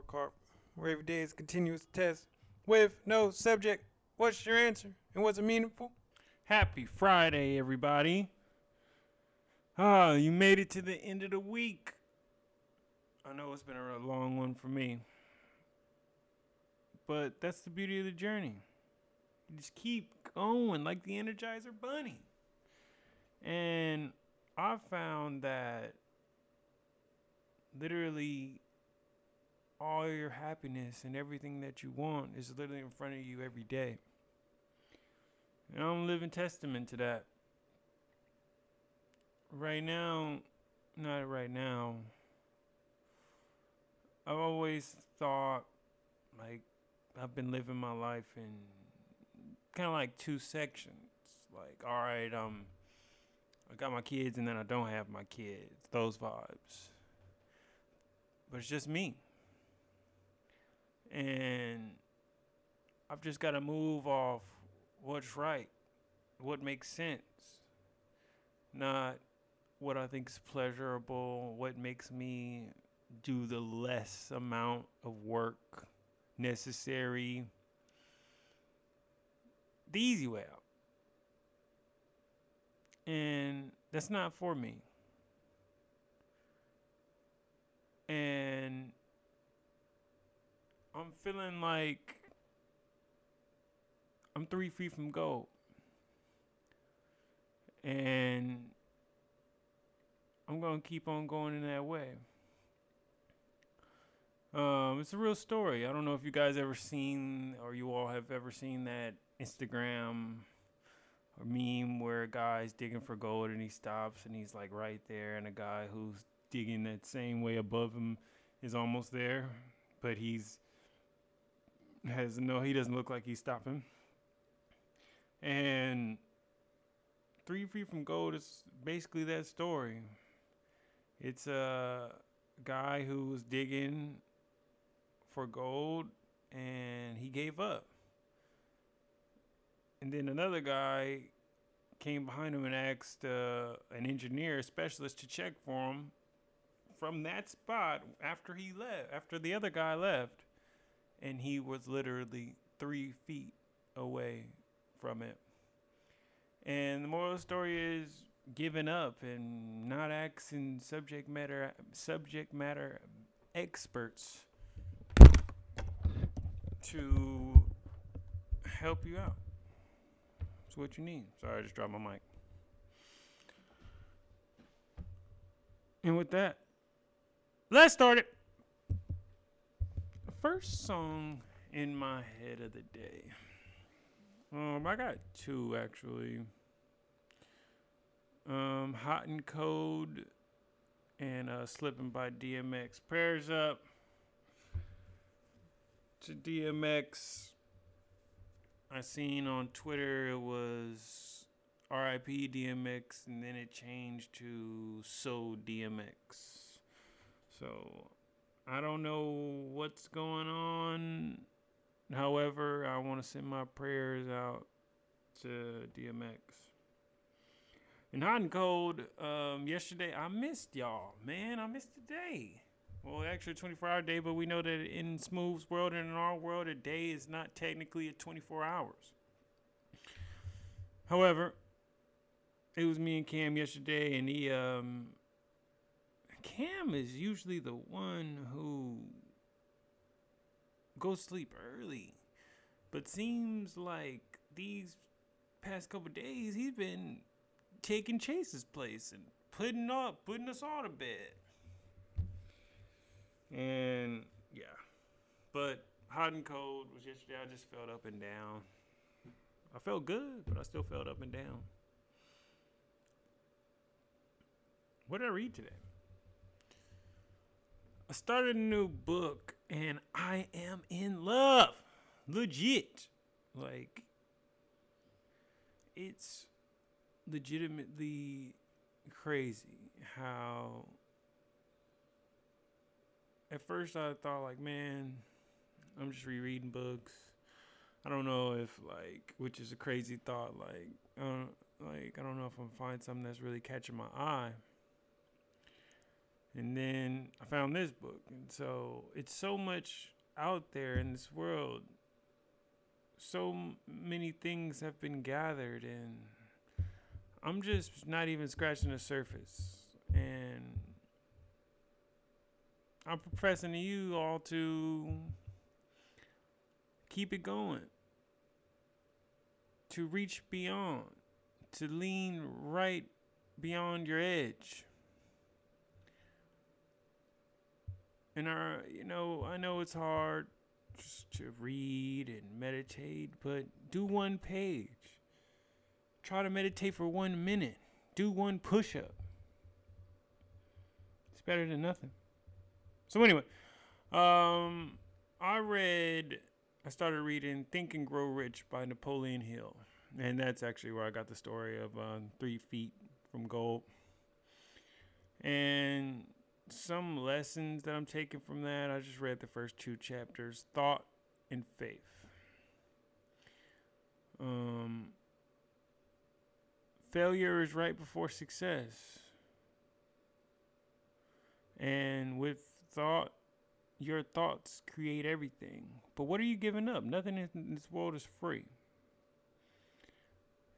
scorecard, where every day is continuous test with no subject. What's your answer? And was it meaningful? Happy Friday, everybody. Ah, you made it to the end of the week. I know it's been a long one for me. But that's the beauty of the journey. You just keep going like the Energizer Bunny. And I found that literally all your happiness and everything that you want is literally in front of you every day. And I'm living testament to that. Right now, not right now. I've always thought like I've been living my life in kind of like two sections. Like, all right, um, I got my kids and then I don't have my kids. Those vibes. But it's just me. And I've just got to move off what's right, what makes sense, not what I think is pleasurable, what makes me do the less amount of work necessary, the easy way out. And that's not for me. And I'm feeling like I'm three feet from gold. And I'm going to keep on going in that way. Um, it's a real story. I don't know if you guys ever seen or you all have ever seen that Instagram or meme where a guy's digging for gold and he stops and he's like right there, and a guy who's digging that same way above him is almost there, but he's has no, he doesn't look like he's stopping. And Three Feet from Gold is basically that story. It's a guy who was digging for gold and he gave up. And then another guy came behind him and asked uh, an engineer, a specialist, to check for him from that spot after he left, after the other guy left. And he was literally three feet away from it. And the moral story is giving up and not asking subject matter subject matter experts to help you out. It's what you need. Sorry, I just dropped my mic. And with that, let's start it. First song in my head of the day. Um, I got two actually. Um, Hot and Cold and uh, Slipping by DMX. Prayers up to DMX. I seen on Twitter it was RIP DMX and then it changed to So DMX. So I don't know what's going on. However, I want to send my prayers out to DMX. And hot and cold, um, yesterday I missed y'all, man. I missed the day. Well, actually, 24 hour day, but we know that in Smooth's world and in our world, a day is not technically a 24 hours. However, it was me and Cam yesterday, and he, um, Cam is usually the one who goes sleep early, but seems like these past couple days he's been taking Chase's place and putting up, putting us all to bed. And yeah, but hot and cold was yesterday. I just felt up and down. I felt good, but I still felt up and down. What did I read today? I started a new book and I am in love. Legit. Like, it's legitimately crazy how at first I thought like, man, I'm just rereading books. I don't know if like, which is a crazy thought. Like, I don't, like I don't know if I'm find something that's really catching my eye. And then I found this book. And so it's so much out there in this world. So many things have been gathered, and I'm just not even scratching the surface. And I'm professing to you all to keep it going, to reach beyond, to lean right beyond your edge. And our, you know, I know it's hard just to read and meditate, but do one page. Try to meditate for one minute. Do one push up. It's better than nothing. So anyway, um, I read, I started reading Think and Grow Rich by Napoleon Hill, and that's actually where I got the story of uh, Three Feet from Gold, and some lessons that I'm taking from that. I just read the first two chapters: Thought and Faith. Um, failure is right before success. And with thought, your thoughts create everything. But what are you giving up? Nothing in this world is free.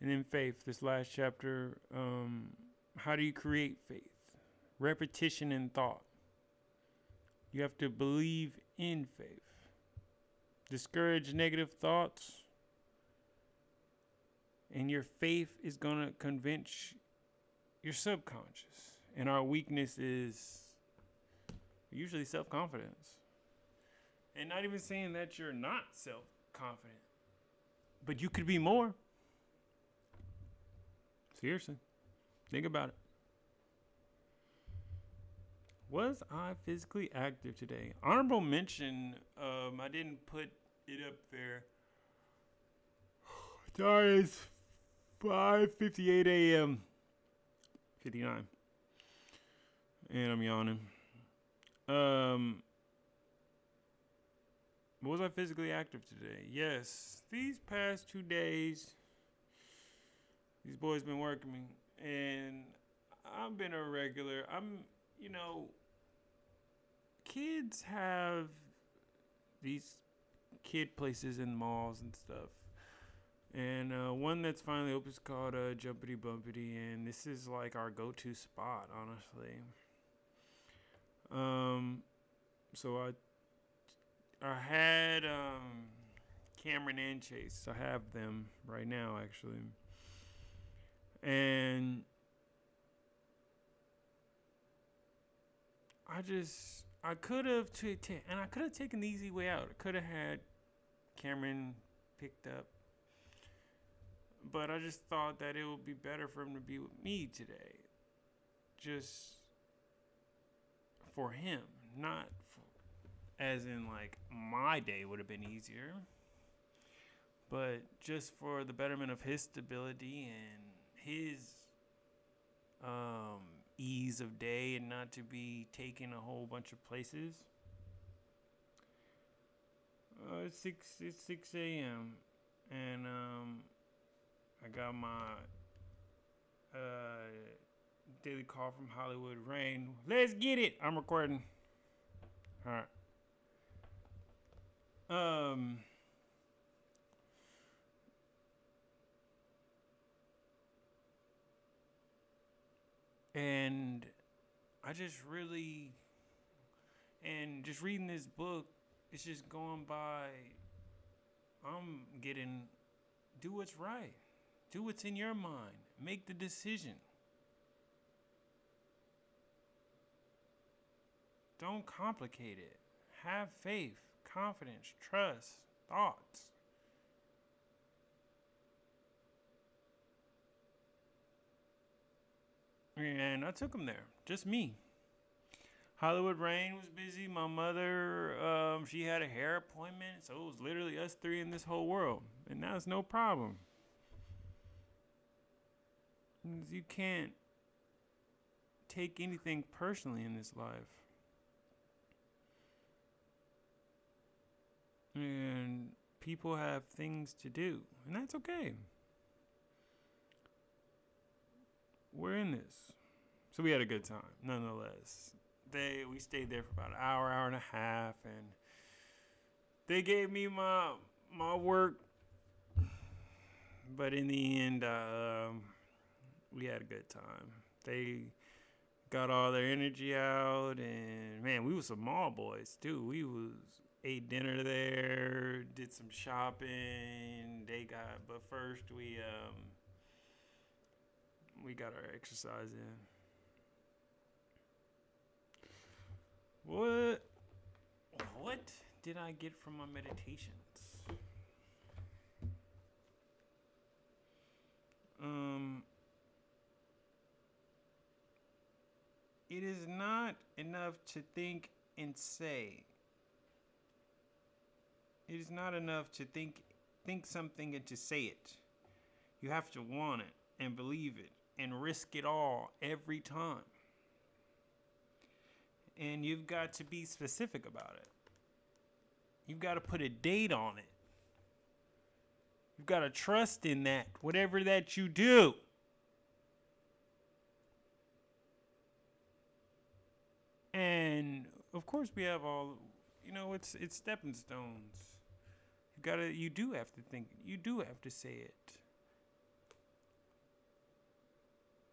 And in faith, this last chapter, um, how do you create faith? Repetition in thought. You have to believe in faith. Discourage negative thoughts, and your faith is going to convince your subconscious. And our weakness is usually self confidence. And not even saying that you're not self confident, but you could be more. Seriously, think about it. Was I physically active today? Honorable mention. Um, I didn't put it up there. It's 5:58 a.m. 59, and I'm yawning. Um, was I physically active today? Yes. These past two days, these boys been working me, and I've been a regular. I'm, you know, kids have these kid places in malls and stuff. And uh, one that's finally open is called uh, Jumpity Bumpity, and this is like our go-to spot, honestly. Um, so I I had um Cameron and Chase. I have them right now actually. And I just I could have t- t- and I could have taken the easy way out. I could have had Cameron picked up. But I just thought that it would be better for him to be with me today. Just for him, not for, as in like my day would have been easier, but just for the betterment of his stability and his um, ease of day and not to be taking a whole bunch of places. Uh, it's six it's six a.m. and um, I got my uh daily call from Hollywood Rain. Let's get it. I'm recording. All right. Um. And I just really, and just reading this book, it's just going by. I'm getting, do what's right, do what's in your mind, make the decision. Don't complicate it. Have faith, confidence, trust, thoughts. And I took him there, just me. Hollywood Rain was busy. My mother, um, she had a hair appointment, so it was literally us three in this whole world, and that's no problem. You can't take anything personally in this life. and people have things to do, and that's okay. We're in this. So we had a good time, nonetheless. they we stayed there for about an hour, hour and a half, and they gave me my my work. But in the end, uh, we had a good time. They got all their energy out, and man, we was some mall boys too. We was ate dinner there, did some shopping. They got, but first we um we got our exercise in. What what did I get from my meditations? Um it is not enough to think and say. It is not enough to think think something and to say it. You have to want it and believe it and risk it all every time. And you've got to be specific about it. You've got to put a date on it. You've got to trust in that, whatever that you do. And of course, we have all, you know, it's it's stepping stones. You gotta, you do have to think, you do have to say it.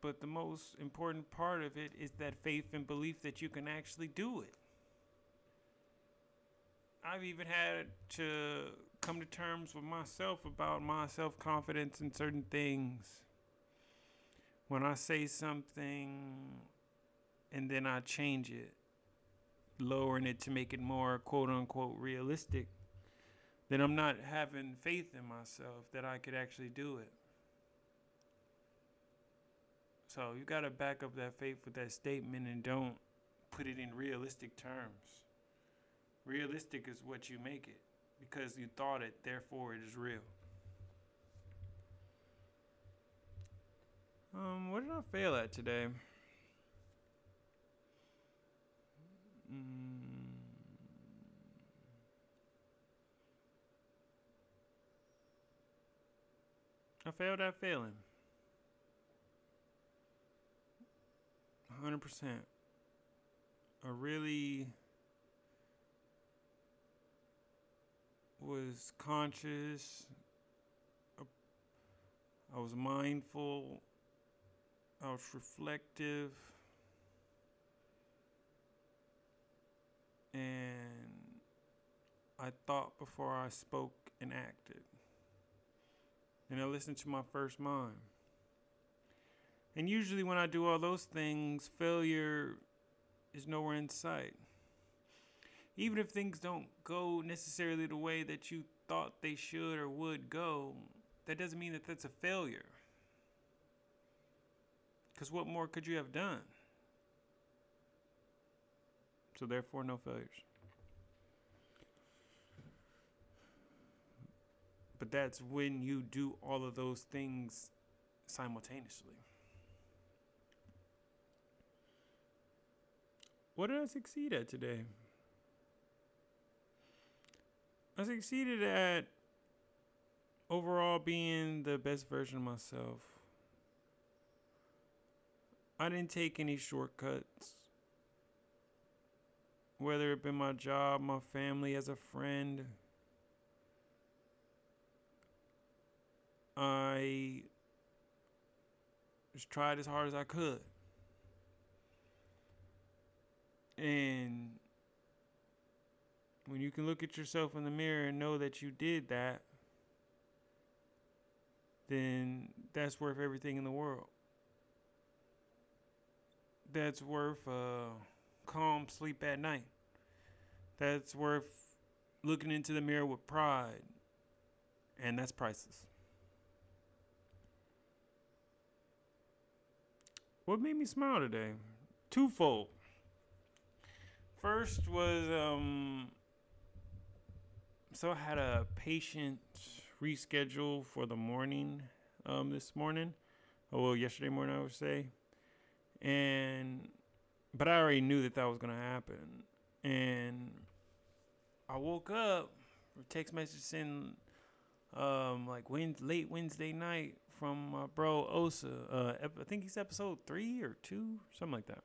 But the most important part of it is that faith and belief that you can actually do it. I've even had to come to terms with myself about my self confidence in certain things. When I say something and then I change it, lowering it to make it more quote unquote realistic, then I'm not having faith in myself that I could actually do it. So you got to back up that faith with that statement and don't put it in realistic terms. Realistic is what you make it because you thought it, therefore it is real. Um, what did I fail at today? Mm. I failed at failing. 100%. I really was conscious. I was mindful. I was reflective. And I thought before I spoke and acted. And I listened to my first mind. And usually, when I do all those things, failure is nowhere in sight. Even if things don't go necessarily the way that you thought they should or would go, that doesn't mean that that's a failure. Because what more could you have done? So, therefore, no failures. But that's when you do all of those things simultaneously. What did I succeed at today? I succeeded at overall being the best version of myself. I didn't take any shortcuts. Whether it been my job, my family, as a friend. I just tried as hard as I could. And when you can look at yourself in the mirror and know that you did that, then that's worth everything in the world. That's worth a calm sleep at night. That's worth looking into the mirror with pride. And that's priceless. What made me smile today? Twofold. First was um so I had a patient reschedule for the morning um this morning. Oh well yesterday morning I would say. And but I already knew that that was to happen. And I woke up text message in um like Wednesday, late Wednesday night from my bro Osa. Uh, I think he's episode three or two, something like that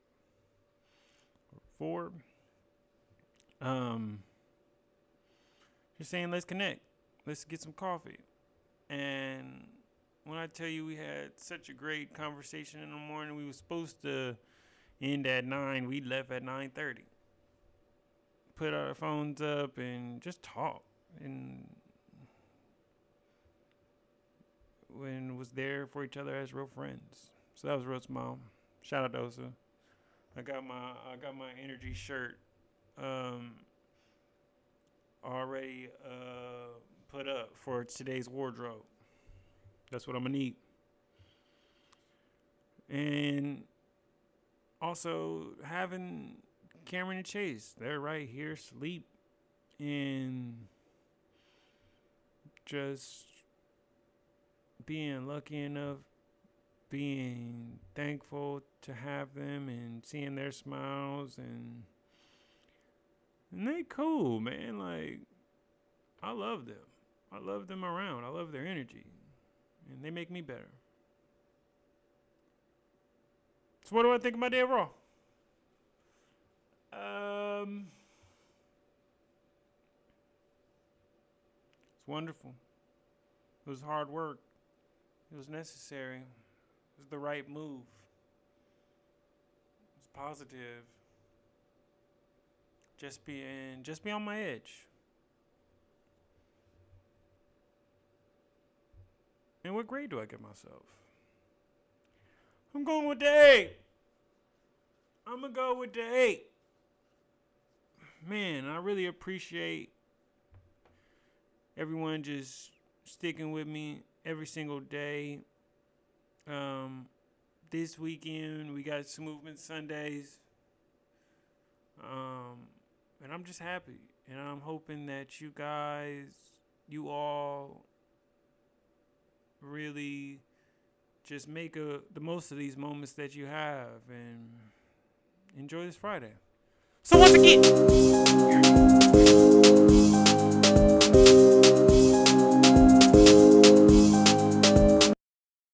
four. Um, just saying, let's connect. Let's get some coffee. And when I tell you we had such a great conversation in the morning, we were supposed to end at nine. We left at nine thirty. Put our phones up and just talk and when was there for each other as real friends. So that was real small. Shout out to Osa. I got my I got my energy shirt um already uh put up for today's wardrobe. That's what I'm gonna need. And also having Cameron and Chase, they're right here, sleep and just being lucky enough, being thankful to have them and seeing their smiles and and they cool, man. Like I love them. I love them around. I love their energy. And they make me better. So what do I think of my day of Raw? Um It's wonderful. It was hard work. It was necessary. It was the right move. It was positive. Just being just be on my edge. And what grade do I give myself? I'm going with the eight. I'm gonna go with the eight. Man, I really appreciate everyone just sticking with me every single day. Um, this weekend we got movement Sundays. Um, and I'm just happy, and I'm hoping that you guys, you all, really just make a, the most of these moments that you have and enjoy this Friday. So once again.